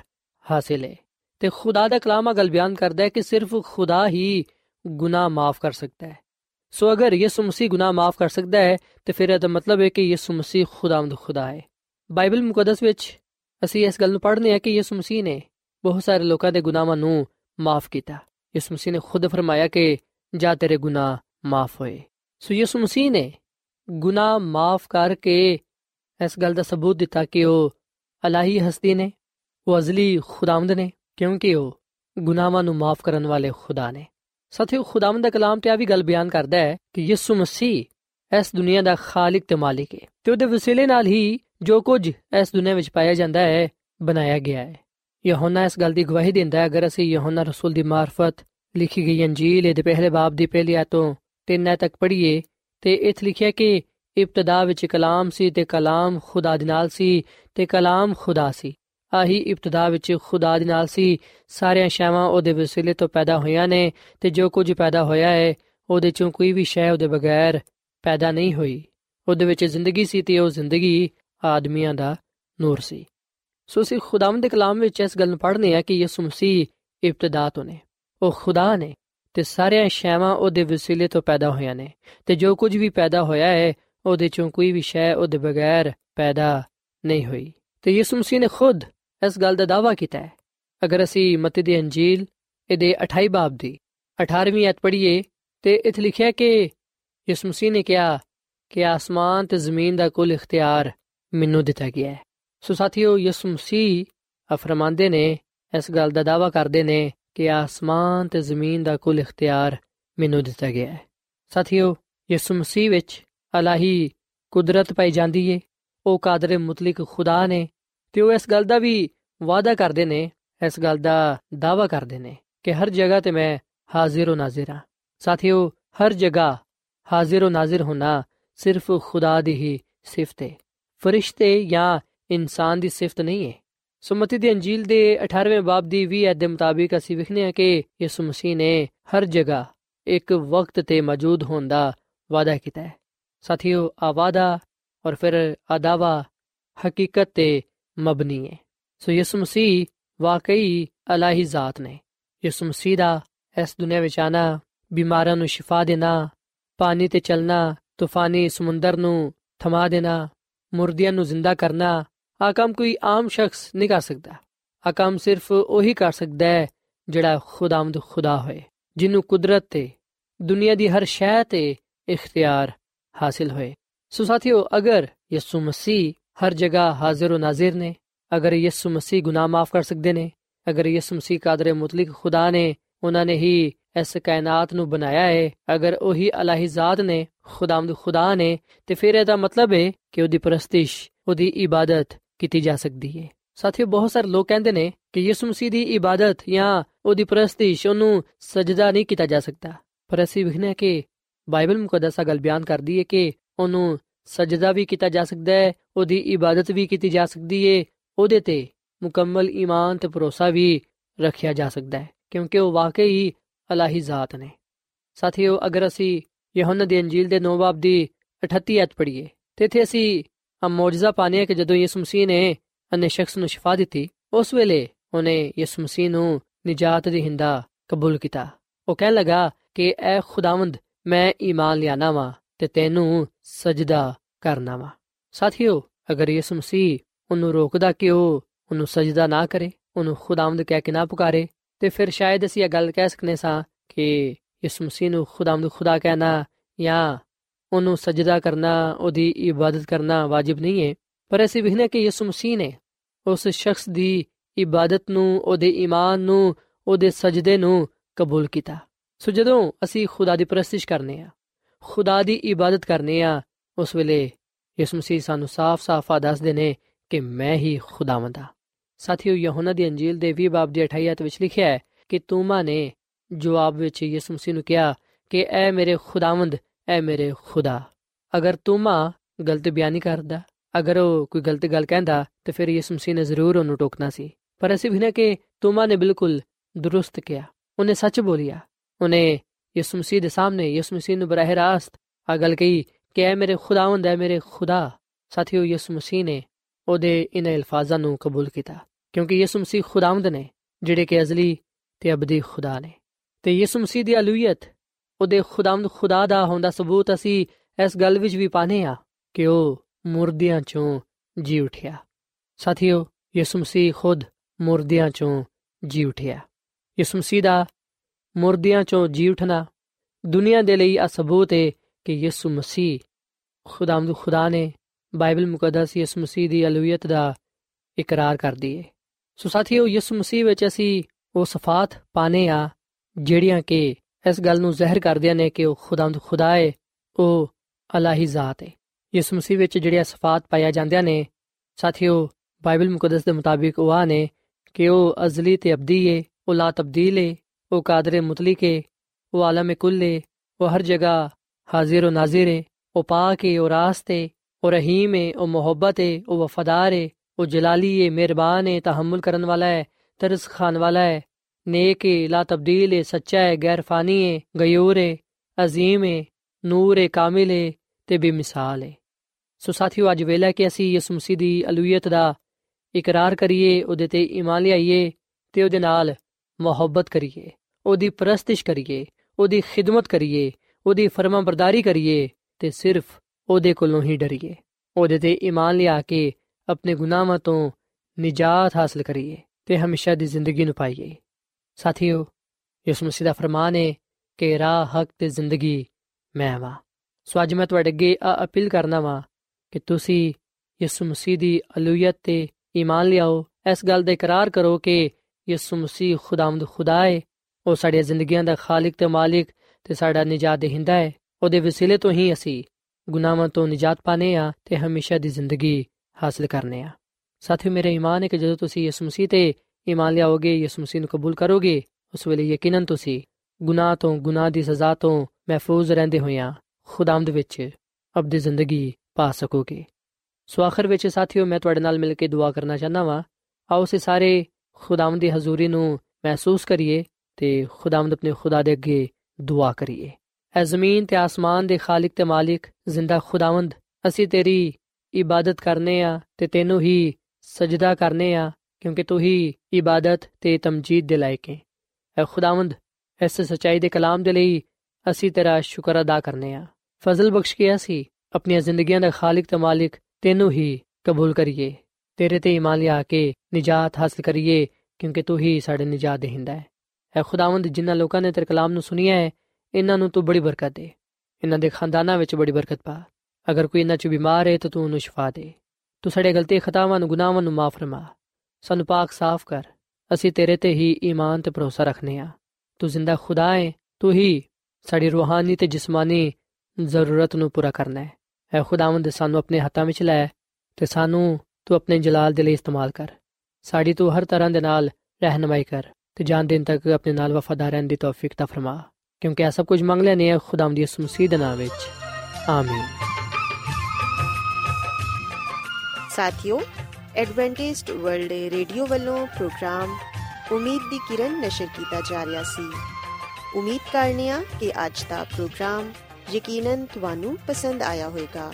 ਹਾਸਿਲ ਹੈ ਤੇ ਖੁਦਾ ਦਾ ਕਲਾਮ ਗੱਲ ਬਿਆਨ ਕਰਦਾ ਹੈ ਕਿ ਸਿਰਫ ਖੁਦਾ ਹੀ ਗੁਨਾਹ ਮਾਫ ਕਰ ਸਕਦਾ ਹੈ। ਸੋ ਅਗਰ ਯਿਸੂ ਮਸੀਹ ਗੁਨਾਹ ਮਾਫ ਕਰ ਸਕਦਾ ਹੈ, ਤੇ ਫਿਰ ਇਹਦਾ ਮਤਲਬ ਹੈ ਕਿ ਯਿਸੂ ਮਸੀਹ ਖੁਦਾਵੰਦ ਖੁਦਾ ਹੈ। ਬਾਈਬਲ ਮੁਕੱਦਸ ਵਿੱਚ ਅਸੀਂ ਇਸ ਗੱਲ ਨੂੰ ਪੜ੍ਹਨੇ ਆ ਕਿ ਯਿਸੂ ਮਸੀਹ ਨੇ ਬਹੁਤ ਸਾਰੇ ਲੋਕਾਂ ਦੇ ਗੁਨਾਹਾਂ ਨੂੰ ਮਾਫ ਕੀਤਾ। ਯਿਸੂ ਮਸੀਹ ਨੇ ਖੁਦ ਫਰਮਾਇਆ ਕਿ ਜਾ ਤੇਰੇ ਗੁਨਾਹ ਮਾਫ ਹੋਏ। ਸੋ ਯਿਸੂ ਮਸੀਹ ਨੇ ਗੁਨਾਹ ਮਾਫ ਕਰਕੇ ਇਸ ਗੱਲ ਦਾ ਸਬੂਤ ਦਿੱਤਾ ਕਿ ਉਹ ਅਲਾਹੀ ਹਸਤੀ ਨੇ, ਉਹ ਅਜ਼ਲੀ ਖੁਦਾਵੰਦ ਨੇ ਕਿਉਂਕਿ ਉਹ ਗੁਨਾਹਾਂ ਨੂੰ ਮਾਫ ਕਰਨ ਵਾਲੇ ਖੁਦਾ ਨੇ। ਸਾਥੀਓ, ਖੁਦਾਵੰਦ ਦਾ ਕਲਾਮ ਤੇ ਆ ਵੀ ਗੱਲ ਬਿਆਨ ਕਰਦਾ ਹੈ ਕਿ ਯਿਸੂ ਮਸੀਹ ਇਸ ਦੁਨੀਆ ਦਾ ਖਾਲਕ ਤੇ ਮਾਲਿਕ ਹੈ ਤੇ ਉਹਦੇ ਵਸੀਲੇ ਨਾਲ ਹੀ ਜੋ ਕੁਝ ਇਸ ਦੁਨੀਆ ਵਿੱਚ ਪਾਇਆ ਜਾਂਦਾ ਹੈ, ਬਣਾਇਆ ਗਿਆ ਹੈ। ਯਹੋਨਾ ਇਸ ਗੱਲ ਦੀ ਗਵਾਹੀ ਦਿੰਦਾ ਹੈ, ਅਗਰ ਅਸੀਂ ਯਹੋਨਾ ਰਸੂਲ ਦੀ ਮਾਰਫਤ ਲਿਖੀ ਗਈ ਅੰਜੀਲ ਦੇ ਪਹਿਲੇ ਬਾਬ ਦੀ ਪਹਿਲੀ ਆਇਤੋਂ ਤਿੰਨ ਤੱਕ ਪੜ੍ਹੀਏ ਤੇ ਇਥੇ ਲਿਖਿਆ ਕਿ ਇਬਤਦਾ ਵਿੱਚ ਕਲਾਮ ਸੀ ਤੇ ਕਲਾਮ ਖੁਦਾ ਦੇ ਨਾਲ ਸੀ ਤੇ ਕਲਾਮ ਖੁਦਾ ਸੀ। ਆਹੀ ਇਬਤਦਾ ਵਿੱਚ ਖੁਦਾ ਦੇ ਨਾਲ ਸੀ। ਸਾਰੀਆਂ ਸ਼ੈਵਾਂ ਉਹਦੇ ਵਸੀਲੇ ਤੋਂ ਪੈਦਾ ਹੋਈਆਂ ਨੇ ਤੇ ਜੋ ਕੁਝ ਪੈਦਾ ਹੋਇਆ ਹੈ ਉਹਦੇ ਚੋਂ ਕੋਈ ਵੀ ਸ਼ੈ ਉਹਦੇ ਬਗੈਰ ਪੈਦਾ ਨਹੀਂ ਹੋਈ। ਉਹਦੇ ਵਿੱਚ ਜ਼ਿੰਦਗੀ ਸੀ ਤੇ ਉਹ ਜ਼ਿੰਦਗੀ ਆਦਮੀਆਂ ਦਾ ਨੂਰ ਸੀ। ਸੋ ਅਸੀਂ ਖੁਦਾਵੰਦ ਦੇ ਕਲਾਮ ਵਿੱਚ ਇਸ ਗੱਲ ਨੂੰ ਪੜ੍ਹਨੇ ਆ ਕਿ ਯਿਸੂ ਮਸੀਹ ਇਬਤਦਾ ਤੋਂ ਨੇ। ਉਹ ਖੁਦਾ ਨੇ ਤੇ ਸਾਰੀਆਂ ਸ਼ੈਵਾਂ ਉਹਦੇ ਵਸੀਲੇ ਤੋਂ ਪੈਦਾ ਹੋਈਆਂ ਨੇ ਤੇ ਜੋ ਕੁਝ ਵੀ ਪੈਦਾ ਹੋਇਆ ਹੈ ਉਹਦੇ ਚੋਂ ਕੋਈ ਵੀ ਸ਼ੈ ਉਹਦੇ ਬਗੈਰ ਪੈਦਾ ਨਹੀਂ ਹੋਈ। ਤੇ ਯਿਸੂ ਮਸੀਹ ਨੇ ਖੁਦ ਇਸ ਗੱਲ ਦਾ ਦਾਵਾ ਕੀਤਾ ਹੈ। ਅਗਰ ਅਸੀਂ ਮਤੀ ਦੀ ਅੰਜੀਲ ਇਹਦੇ 28 ਬਾਬ ਦੀ 18ਵੀਂ ਆਇਤ ਪੜ੍ਹੀਏ ਤੇ ਇਥੇ ਲਿਖਿਆ ਕਿ ਯਿਸੂ ਮਸੀਹ ਨੇ ਕਿਹਾ ਕਿ ਆਸਮਾਨ ਤੇ ਜ਼ਮੀਨ ਦਾ ਕੁੱਲ ਇਖਤਿਆਰ ਮੈਨੂੰ ਦਿੱਤਾ ਗਿਆ ਹੈ। ਸੋ ਸਾਥੀਓ, ਯਿਸੂ ਮਸੀਹ ਫਰਮਾਉਂਦੇ ਨੇ, ਇਸ ਗੱਲ ਦਾ ਦਾਵਾ ਕਰਦੇ ਨੇ ਕਿ ਆਸਮਾਨ ਤੇ ਜ਼ਮੀਨ ਦਾ ਕੁੱਲ ਇਖਤਿਆਰ ਮੈਨੂੰ ਦਿੱਤਾ ਗਿਆ ਹੈ। ਸਾਥੀਓ, ਯਿਸੂ ਮਸੀਹ ਵਿੱਚ ਅਲਾਹੀ ਕੁਦਰਤ ਪਾਈ ਜਾਂਦੀ ਏ। ਉਹ ਕਾਦਰ ਮੁਤਲਕ ਖੁਦਾ ਨੇ ਤੇ ਉਹ ਇਸ ਗੱਲ ਦਾ ਵੀ ਵਾਅਦਾ ਕਰਦੇ ਨੇ, ਇਸ ਗੱਲ ਦਾ ਦਾਵਾ ਕਰਦੇ ਨੇ ਕਿ ਹਰ ਜਗ੍ਹਾ ਤੇ ਮੈਂ ਹਾਜ਼ਰ ਹਾਂ ਨਾਜ਼ਰ ਹਾਂ। ਸਾਥੀਓ, ਹਰ ਜਗ੍ਹਾ ਹਾਜ਼ਰ ਹਾਂ ਨਾਜ਼ਰ ਹੋਣਾ ਸਿਰਫ ਖੁਦਾ ਦੀ ਹੀ ਸਿਫਤ ਹੈ ਫਰਿਸ਼ਤੇ ਜਾਂ ਇਨਸਾਨ ਦੀ ਸਿਫਤ ਨਹੀਂ ਹੈ ਸੁਮਤੀ ਦੀ ਅੰਜੀਲ ਦੇ 18ਵੇਂ ਬਾਬ ਦੀ 20 ਅਧ ਦੇ ਮੁਤਾਬਿਕ ਅਸੀਂ ਵਿਖਨੇ ਆ ਕਿ ਯਿਸੂ ਮਸੀਹ ਨੇ ਹਰ ਜਗ੍ਹਾ ਇੱਕ ਵਕਤ ਤੇ ਮੌਜੂਦ ਹੋਣ ਦਾ ਵਾਅਦਾ ਕੀਤਾ ਹੈ। ਸਾਥੀਓ, ਆ ਵਾਅਦਾ ਔਰ ਫਿਰ ਅਦਾਵਾ ਹਕੀਕਤ ਤੇ ਮਬਨੀ ਹੈ ਸੋ ਯਿਸੂ ਮਸੀਹ ਵਾਕਈ ਅਲਾਹੀ ਜ਼ਾਤ ਨੇ। ਯਿਸੂ ਮਸੀਹ ਦਾ ਇਸ ਦੁਨੀਆ ਵਿੱਚ ਆਣਾ, ਬਿਮਾਰਾਂ ਨੂੰ ਸ਼ਿਫਾ ਦੇਣਾ, ਪਾਣੀ ਤੇ ਚੱਲਣਾ, ਤੂਫਾਨੀ ਸਮੁੰਦਰ ਨੂੰ ਥਮਾ ਦੇਣਾ, ਮੁਰਦਿਆਂ ਨੂੰ ਜ਼ਿੰਦਾ ਕਰਨਾ ਆ ਕੰਮ ਕੋਈ ਆਮ ਸ਼ਖਸ ਨਹੀਂ ਕਰ ਸਕਦਾ। ਆ ਕੰਮ ਸਿਰਫ ਉਹੀ ਕਰ ਸਕਦਾ ਹੈ ਜਿਹੜਾ ਖੁਦਾਵੰਦ ਖੁਦਾ ਹੋਏ, ਜਿਹਨੂੰ ਕੁਦਰਤ ਤੇ, ਦੁਨੀਆ ਦੀ ਹਰ ਸ਼ੈ ਤੇ ਇਖਤਿਆਰ ਹਾਸਿਲ ਹੋਏ। ਸੋ ਸਾਥੀਓ, ਅਗਰ ਯਿਸੂ ਮਸੀਹ ਹਰ ਜਗ੍ਹਾ ਹਾਜ਼ਰ و ਨਾਜ਼ਰ ਨੇ। ਅਗਰ ਯਿਸੂ ਮਸੀਹ ਗੁਨਾਹ ਮਾਫ ਕਰ ਸਕਦੇ ਨੇ, ਅਗਰ ਯਿਸੂ ਮਸੀਹ ਕਾਦਰ ਮੁਤਲਕ ਖੁਦਾ ਨੇ, ਉਹਨਾਂ ਨੇ ਹੀ ਇਸ ਕਾਇਨਾਤ ਨੂੰ ਬਣਾਇਆ ਹੈ ਅਗਰ ਉਹੀ ਅਲਾਹੀ ਜ਼ਾਤ ਨੇ, ਖੁਦਾਵੰਦ ਖੁਦਾ ਨੇ, ਤੇ ਫਿਰ ਇਹਦਾ ਮਤਲਬ ਹੈ ਕਿ ਉਹਦੀ ਪ੍ਰਸਤਿਸ਼, ਉਹਦੀ ਇਬਾਦਤ ਕੀਤੀ ਜਾ ਸਕਦੀ ਹੈ ਸਾਥੀਓ, ਬਹੁਤ ਸਾਰੇ ਲੋਕ ਕਹਿੰਦੇ ਨੇ ਕਿ ਯਿਸੂ ਮਸੀਹ ਦੀ ਇਬਾਦਤ ਜਾਂ ਉਹਦੀ ਪ੍ਰਸਤਿਸ਼, ਉਹਨੂੰ ਸਜਦਾ ਨਹੀਂ ਕੀਤਾ ਜਾ ਸਕਦਾ। ਪਰ ਅਸੀਂ ਵਿਖਨੇ ਕਿ ਬਾਈਬਲ ਮੁਕੱਦਸਾ ਗੱਲ ਬਿਆਨ ਕਰਦੀ ਹੈ ਕਿ ਉਹਨੂੰ ਸਜਦਾ ਵੀ ਕੀਤਾ ਜਾ ਸਕਦਾ ਹੈ, ਉਹਦੀ ਇਬਾਦਤ ਵੀ ਕੀਤੀ ਜਾ ਸਕਦੀ ਹੈ ਉਹਦੇ ਤੇ ਮੁਕੰਮਲ ਈਮਾਨ ਤੇ ਭਰੋਸਾ ਵੀ ਰੱਖਿਆ ਜਾ ਸਕਦਾ ਹੈ, ਕਿਉਂਕਿ ਉਹ ਵਾਕਈ ਅਲਾਹੀ ਜ਼ਾਤ ਨੇ। ਸਾਥੀਓ, ਅਗਰ ਅਸੀਂ ਯਹੋਨਾ ਦੀ ਅੰਜੀਲ ਦੇ 9 ਬਾਬ ਦੀ 38 ਐਤ ਪੜ੍ਹੀਏ, ਤੇ ਇਥੇ ਅਸੀਂ ਆ ਮੌਜਜ਼ਾ ਪਾਣੇ ਕਿ ਜਦੋਂ ਯਿਸੂ ਮਸੀਹ ਨੇ ਅਨੇ ਸ਼ਖਸ ਨੂੰ ਸ਼ਿਫਾ ਦਿੱਤੀ, ਉਸ ਵੇਲੇ ਉਹਨੇ ਯਿਸੂ ਮਸੀਹ ਨੂੰ ਨਜਾਤ ਦੀ ਹਿੰਦਾ ਕਬੂਲ ਕੀਤਾ। ਉਹ ਕਹਿਣ ਲੱਗਾ ਕਿ, ਐ ਖੁਦਾਵੰਦ, ਮੈਂ ਈਮਾਨ ਲਿਆਣਾ ਵਾ ਤੇ ਤੈਨੂੰ ਸਜਦਾ ਕਰਨਾ ਵਾ। ਸਾਥੀਓ, ਅਗਰ ਯਿਸੂ ਮਸੀਹ ਉਹਨੂੰ ਰੋਕਦਾ ਕਿ ਉਹ ਉਹਨੂੰ ਸਜਦਾ ਨਾ ਕਰੇ, ਉਹਨੂੰ ਖੁਦਾਵੰਦ ਕਹਿ ਕੇ ਨਾ ਪੁਕਾਰੇ, ਤੇ ਫਿਰ ਸ਼ਾਇਦ ਅਸੀਂ ਇਹ ਗੱਲ ਕਹਿ ਸਕਨੇ ਸਾਂ ਕਿ ਯਿਸੂ ਮਸੀਹ ਨੂੰ ਖੁਦਾਵੰਦ ਖੁਦਾ ਕਹਿਣਾ ਜਾਂ ਉਹਨੂੰ ਸਜਦਾ ਕਰਨਾ, ਉਹਦੀ ਇਬਾਦਤ ਕਰਨਾ ਵਾਜਿਬ ਨਹੀਂ ਹੈ ਪਰ ਅਸੀਂ ਵਿਖਨੇ ਕਿ ਯਿਸੂ ਮਸੀਹ ਨੇ ਉਸ ਸ਼ਖਸ ਦੀ ਇਬਾਦਤ ਨੂੰ, ਉਹਦੇ ਈਮਾਨ ਨੂੰ, ਉਹਦੇ ਸਜਦੇ ਨੂੰ ਕਬੂਲ ਕੀਤਾ। ਸੋ ਜਦੋਂ ਅਸੀਂ ਖੁਦਾ ਦੀ ਪ੍ਰਸਤਿਸ਼ ਕਰਨੇ ਆ ਖੁਦਾ ਦੀ ਇਬਾਦਤ ਕਰਨੇ ਆ, ਉਸ ਵੇਲੇ ਯਿਸੂ ਮਸੀਹ ਸਾਨੂੰ ਸਾਫ਼-ਸਾਫ਼ ਦੱਸਦੇ ਨੇ ਕਿ ਮੈਂ ਹੀ ਖੁਦਾਵੰਦ ਆ ਸਾਥੀਓ, ਯਹੋਨਾ ਦੀ ਅੰਜੀਲ ਦੇ 20 ਬਾਬ ਦੀ 28 ਆਇਤ ਵਿੱਚ ਲਿਖਿਆ ਹੈ ਕਿ ਤੂਮਾ ਨੇ ਜਵਾਬ ਵਿੱਚ ਯਿਸੂ ਮਸੀਹ ਨੂੰ ਕਿਹਾ ਕਿ ਐ ਮੇਰੇ ਖੁਦਾਵੰਦ, ਐ ਮੇਰੇ ਖੁਦਾ। ਅਗਰ ਤੂਮਾ ਗਲਤ ਬਿਆਨੀ ਕਰਦਾ, ਅਗਰ ਉਹ ਕੋਈ ਗਲਤ ਗੱਲ ਕਹਿੰਦਾ, ਤੇ ਫਿਰ ਯਿਸੂ ਮਸੀਹ ਨੇ ਜ਼ਰੂਰ ਉਹਨੂੰ ਟੋਕਣਾ ਸੀ। ਪਰ ਅਸੀਂ ਵੀ ਨਾ ਕਿ ਤੂਮਾ ਨੇ ਬਿਲਕੁਲ ਦਰੁਸਤ ਕਿਹਾ। ਉਹਨੇ ਸੱਚ ਬੋਲਿਆ। ਉਹਨੇ ਯਿਸੂ ਮਸੀਹ ਦੇ ਸਾਹਮਣੇ ਯਿਸੂ ਮਸੀਹ ਨੂੰ ਬਰਾਹ ਰਾਸਤ ਆ ਗੱਲ ਕਹੀ ਕਿ ਐ ਮੇਰੇ ਖੁਦਾਵੰਦ ਐ ਮੇਰੇ ਖੁਦਾ ਸਾਥੀਓ ਯਿਸੂ ਮਸੀਹ ਨੇ ਉਹਦੇ ਇਨ ਅਲਫਾਜ਼ਾਂ ਨੂੰ ਕਬੂਲ ਕੀਤਾ ਕਿਉਂਕਿ ਯਿਸੂ ਮਸੀਹ ਖੁਦਾਵੰਦ ਨੇ ਜਿਹੜੇ ਕਿ ਅਜ਼ਲੀ ਤੇ ਅਬਦੀ ਖੁਦਾ ਨੇ ਤੇ ਯਿਸੂ ਮਸੀਹ ਦੀ ਅਲੂਹੀਅਤ ਉਹਦੇ ਖੁਦਾਵੰਦ ਖੁਦਾ ਦਾ ਹੁੰਦਾ ਸਬੂਤ ਅਸੀਂ ਇਸ ਗੱਲ ਵਿੱਚ ਵੀ ਪਾਨੇ ਆ ਕਿ ਉਹ ਮੁਰਦਿਆਂ ਚੋਂ ਜੀ ਉਠਿਆ ਸਾਥੀਓ ਯਿਸੂ ਮਸੀਹ ਖੁਦ ਮੁਰਦਿਆਂ ਚੋਂ ਜੀ ਉਠਿਆ ਯਿਸੂ ਮਸੀਹ ਦਾ ਮੁਰਦਿਆਂ ਚੋਂ ਜੀ ਉਠਣਾ ਦੁਨੀਆ ਦੇ ਲਈ ਆ ਸਬੂਤ ਹੈ ਕਿ ਯਿਸੂ ਮਸੀਹ ਖੁਦਾਵੰਦ ਖੁਦਾ ਨੇ ਬਾਈਬਲ ਮੁਕੱਦਸ ਯਿਸੂ ਮਸੀਹ ਦੀ ਅਲੂਹੀਅਤ ਦਾ ਇਕਰਾਰ ਕਰਦੀ ਹੈ ਸੋ ਸਾਥੀਓ, ਯਿਸੂ ਮਸੀਹ ਵਿੱਚ ਅਸੀਂ ਉਹ ਸਫਾਤ ਪਾਣੇ ਆ ਜਿਹੜੀਆਂ ਕਿ ਇਸ ਗੱਲ ਨੂੰ ਜ਼ਾਹਿਰ ਕਰਦੀਆਂ ਨੇ ਕਿ ਉਹ ਖੁਦਾਵੰਦ ਖੁਦਾ ਹੈ ਉਹ ਅਲਾਹੀ ਜ਼ਾਤ ਹੈ ਯਿਸੂ ਮਸੀਹ ਵਿੱਚ ਜਿਹੜੀਆਂ ਸਫਾਤ ਪਾਇਆ ਜਾਂਦੀਆਂ ਨੇ, ਸਾਥੀਓ, ਬਾਈਬਲ ਮੁਕੱਦਸ ਦੇ ਮੁਤਾਬਿਕ ਉਹ ਆ ਨੇ ਕਿ ਉਹ ਅਜ਼ਲੀ ਤੇ ਅਬਦੀ ਹੈ ਉਹ ਲਾ ਤਬਦੀਲ ਹੈ وہ قادر متلی ہے وہ عالم کل ہے وہ ہر جگہ حاضر و ناظر ہے وہ پاک ہے وہ راست ہے وہ رحیم ہے وہ محبت ہے وہ وفادار ہے وہ جلالی ہے، مہربان ہے، تحمل کرن والا ہے ترس خان والا ہے، نیک ہے، لا تبدیل ہے، سچا ہے، غیر فانی ہے، غیور ہے، عظیم ہے، نور ہے، کامل ہے، تے بے مثال ہے۔ سو ساتھی اج ویلا کہ اسی یس مسیح دی الویت دا اقرار کریے اودے تے ایمان لائیے تے اودے نال ਮੁਹੱਬਤ ਕਰੀਏ, ਉਹਦੀ ਪ੍ਰਸਤਿਸ਼ ਕਰੀਏ, ਉਹਦੀ ਖਿਦਮਤ ਕਰੀਏ, ਉਹਦੀ ਫਰਮਾਬਰਦਾਰੀ ਕਰੀਏ ਤੇ ਸਿਰਫ ਉਹਦੇ ਕੋਲੋਂ ਹੀ ਡਰੀਏ। ਉਹਦੇ ਤੇ ਈਮਾਨ ਲਿਆ ਕੇ ਆਪਣੇ ਗੁਨਾਹਾਂ ਤੋਂ ਨਿਜਾਤ ਹਾਸਲ ਕਰੀਏ ਤੇ ਹਮੇਸ਼ਾ ਦੀ ਜ਼ਿੰਦਗੀ ਨੂੰ ਪਾਈਏ। ਸਾਥੀਓ, ਯਿਸੂ ਮਸੀਹ ਦਾ ਫਰਮਾਨ ਹੈ ਕਿ ਰਾਹ, ਹਕ ਤੇ ਜ਼ਿੰਦਗੀ ਮੈਂ ਵਾ। ਸੋ ਅੱਜ ਮੈਂ ਤੁਹਾਡੇ ਅੱਗੇ ਆ ਅਪੀਲ ਕਰਨਾ ਵਾ ਕਿ ਤੁਸੀਂ ਯਿਸੂ ਮਸੀਹ ਦੀ ਅਲੂਹੀਅਤ ਤੇ ਈਮਾਨ ਲਿਆਓ। ਇਸ ਗੱਲ ਦਾ ਇਕਰਾਰ ਕਰੋ ਕਿ ਯਿਸੂ ਮਸੀਹ ਖੁਦਾਵੰਦ ਖੁਦਾ ਹੈ ਉਹ ਸਾਡੀਆਂ ਜ਼ਿੰਦਗੀਆਂ ਦਾ ਖਾਲਕ ਤੇ ਮਾਲਿਕ ਤੇ ਸਾਡਾ ਨਜਾਤ ਦੇਹਿੰਦਾ ਹੈ। ਉਹਦੇ ਵਸੀਲੇ ਤੋਂ ਹੀ ਅਸੀਂ ਗੁਨਾਹਾਂ ਤੋਂ ਨਜਾਤ ਪਾਣੇ ਆ ਤੇ ਹਮੇਸ਼ਾ ਦੀ ਜ਼ਿੰਦਗੀ ਹਾਸਲ ਕਰਨੇ ਆ ਸਾਥੀ ਮੇਰੇ ਈਮਾਨ ਹੈ ਕਿ ਜਦੋਂ ਤੁਸੀਂ ਯਿਸੂ ਮਸੀਹ ਤੇ ਈਮਾਨ ਲਿਆਓਗੇ, ਯਿਸੂ ਮਸੀਹ ਨੂੰ ਕਬੂਲ ਕਰੋਗੇ, ਉਸ ਵੇਲੇ ਯਕੀਨਨ ਤੁਸੀਂ ਗੁਨਾਹ ਤੋਂ, ਗੁਨਾਹ ਦੀ ਸਜ਼ਾ ਤੋਂ ਮਹਿਫੂਜ਼ ਰਹਿੰਦੇ ਹੋਇਆਂ ਖੁਦਾਮਦ ਵਿੱਚ ਅਬਦੀ ਜ਼ਿੰਦਗੀ ਪਾ ਸਕੋਗੇ। ਸੋ ਆਖਰ ਵਿੱਚ ਸਾਥੀਓ, ਮੈਂ ਤੁਹਾਡੇ ਨਾਲ ਮਿਲ ਕੇ ਦੁਆ ਕਰਨਾ ਚਾਹਨਾ ਵਾਂ। ਆਓ ਸੇ ਸਾਰੇ ਖੁਦਾਵੰਦ ਦੀ ਹਜ਼ੂਰੀ ਨੂੰ ਮਹਿਸੂਸ ਕਰੀਏ ਤੇ ਖੁਦਾਵੰਦ ਆਪਣੇ ਖੁਦਾ ਦੇ ਅੱਗੇ ਦੁਆ ਕਰੀਏ। ਐ ਜ਼ਮੀਨ ਤੇ ਆਸਮਾਨ ਦੇ ਖਾਲਕ ਤੇ ਮਾਲਿਕ ਜ਼ਿੰਦਾ ਖੁਦਾਵੰਦ, ਅਸੀਂ ਤੇਰੀ ਇਬਾਦਤ ਕਰਨੇ ਆ ਤੇ ਤੈਨੂੰ ਹੀ ਸਜਦਾ ਕਰਨੇ ਆ, ਕਿਉਂਕਿ ਤੂੰ ਹੀ ਇਬਾਦਤ ਤੇ ਤਮਜੀਦ ਦੇ ਲਾਇਕ ਹੈ। ਐ ਖੁਦਾਵੰਦ, ਇਸ ਸਚਾਈ ਦੇ ਕਲਾਮ ਦੇ ਲਈ ਅਸੀਂ ਤੇਰਾ ਸ਼ੁਕਰ ਅਦਾ ਕਰਨੇ ਆ। ਫਜ਼ਲ ਬਖਸ਼ ਕੇ ਅਸੀਂ ਆਪਣੀਆਂ ਜ਼ਿੰਦਗੀਆਂ ਦਾ ਖਾਲਕ ਤੇ ਮਾਲਿਕ ਤੈਨੂੰ ਹੀ ਕਬੂਲ ਕਰੀਏ। ਤੇਰੇ ਤੇ ਈਮਾਨ ਲਿਆ ਕੇ ਨਜਾਤ ਹਾਸਲ ਕਰੀਏ, ਕਿਉਂਕਿ ਤੂੰ ਹੀ ਸਾਡੇ ਨਜਾਤ ਦੇਹਿੰਦਾ ਹੈ। ਐ ਖੁਦਾਵੰਦ, ਜਿਨ੍ਹਾਂ ਲੋਕਾਂ ਨੇ ਤੇਰੇ ਕਲਾਮ ਨੂੰ ਸੁਨਿਆ ਹੈ ਇਹਨਾਂ ਨੂੰ ਤੂੰ ਬੜੀ ਬਰਕਤ ਦੇ। ਇਹਨਾਂ ਦੇ ਖਾਨਦਾਨਾਂ ਵਿੱਚ ਬੜੀ ਬਰਕਤ ਪਾ। ਅਗਰ ਕੋਈ ਇਹਨਾਂ 'ਚ ਬਿਮਾਰ ਹੈ, ਤਾਂ ਤੂੰ ਉਹਨੂੰ ਸ਼ਿਫਾ ਦੇ। ਤੂੰ ਸਾਡੇ ਗਲਤੀ ਖਤਾਵਾਂ ਨੂੰ, ਗੁਨਾਹਾਂ ਨੂੰ ਮਾਫ ਫਰਮਾ। ਸਾਨੂੰ ਪਾਕ ਸਾਫ਼ ਕਰ। ਅਸੀਂ ਤੇਰੇ ਤੇ ਹੀ ਈਮਾਨ ਤੇ ਭਰੋਸਾ ਰੱਖਨੇ ਆ ਤੂੰ ਜ਼ਿੰਦਾ ਖੁਦਾ ਹੈ, ਤੂੰ ਹੀ ਸਾਡੀ ਰੂਹਾਨੀ ਤੇ ਜਿਸਮਾਨੀ ਜ਼ਰੂਰਤ ਨੂੰ ਪੂਰਾ ਕਰਨਾ ਹੈ। ਐ ਖੁਦਾਵੰਦ, ਸਾਨੂੰ ਆਪਣੇ ਹੱਥਾਂ ਵਿੱਚ ਲੈ ਤੇ ਸਾਨੂੰ ਤੂੰ ਆਪਣੇ ਜਲਾਲ ਦੇ ਲਈ ਇਸਤੇਮਾਲ ਕਰ। ਸਾਡੀ ਤੂੰ ਹਰ ਤਰ੍ਹਾਂ ਦੇ ਨਾਲ ਰਹਿਨਮਾਈ ਕਰ ਤੇ ਜਾਨ ਦਿਨ ਤੱਕ ਆਪਣੇ ਨਾਲ ਵਫਾਦਾਰ ਰਹਿਣ ਦੀ ਤੌਫੀਕ ਤਾ ਫਰਮਾ। ਕਿਉਂਕਿ ਇਹ ਸਭ ਕੁਝ ਮੰਗ ਲੈਨੇ ਆ ਖੁਦਾਵੰਦ ਦੀ ਇਸ ਮਸੀਹ ਦੇ ਨਾਮ ਵਿੱਚ। ਆਮੀਨ। ਸਾਥਿਓ, ਐਡਵੈਂਟਿਸਟ ਵਰਲਡ ਰੇਡੀਓ ਵੱਲੋਂ ਪ੍ਰੋਗਰਾਮ ਉਮੀਦ ਦੀ ਕਿਰਨ ਨਸ਼ਰ ਕੀਤਾ ਜਾ ਰਿਹਾ ਸੀ। ਉਮੀਦ ਕਰਨੇ ਆ ਕਿ ਅੱਜ ਦਾ ਪ੍ਰੋਗਰਾਮ ਯਕੀਨਨ ਤੁਹਾਨੂੰ ਪਸੰਦ ਆਇਆ ਹੋਵੇਗਾ।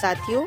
ਸਾਥਿਓ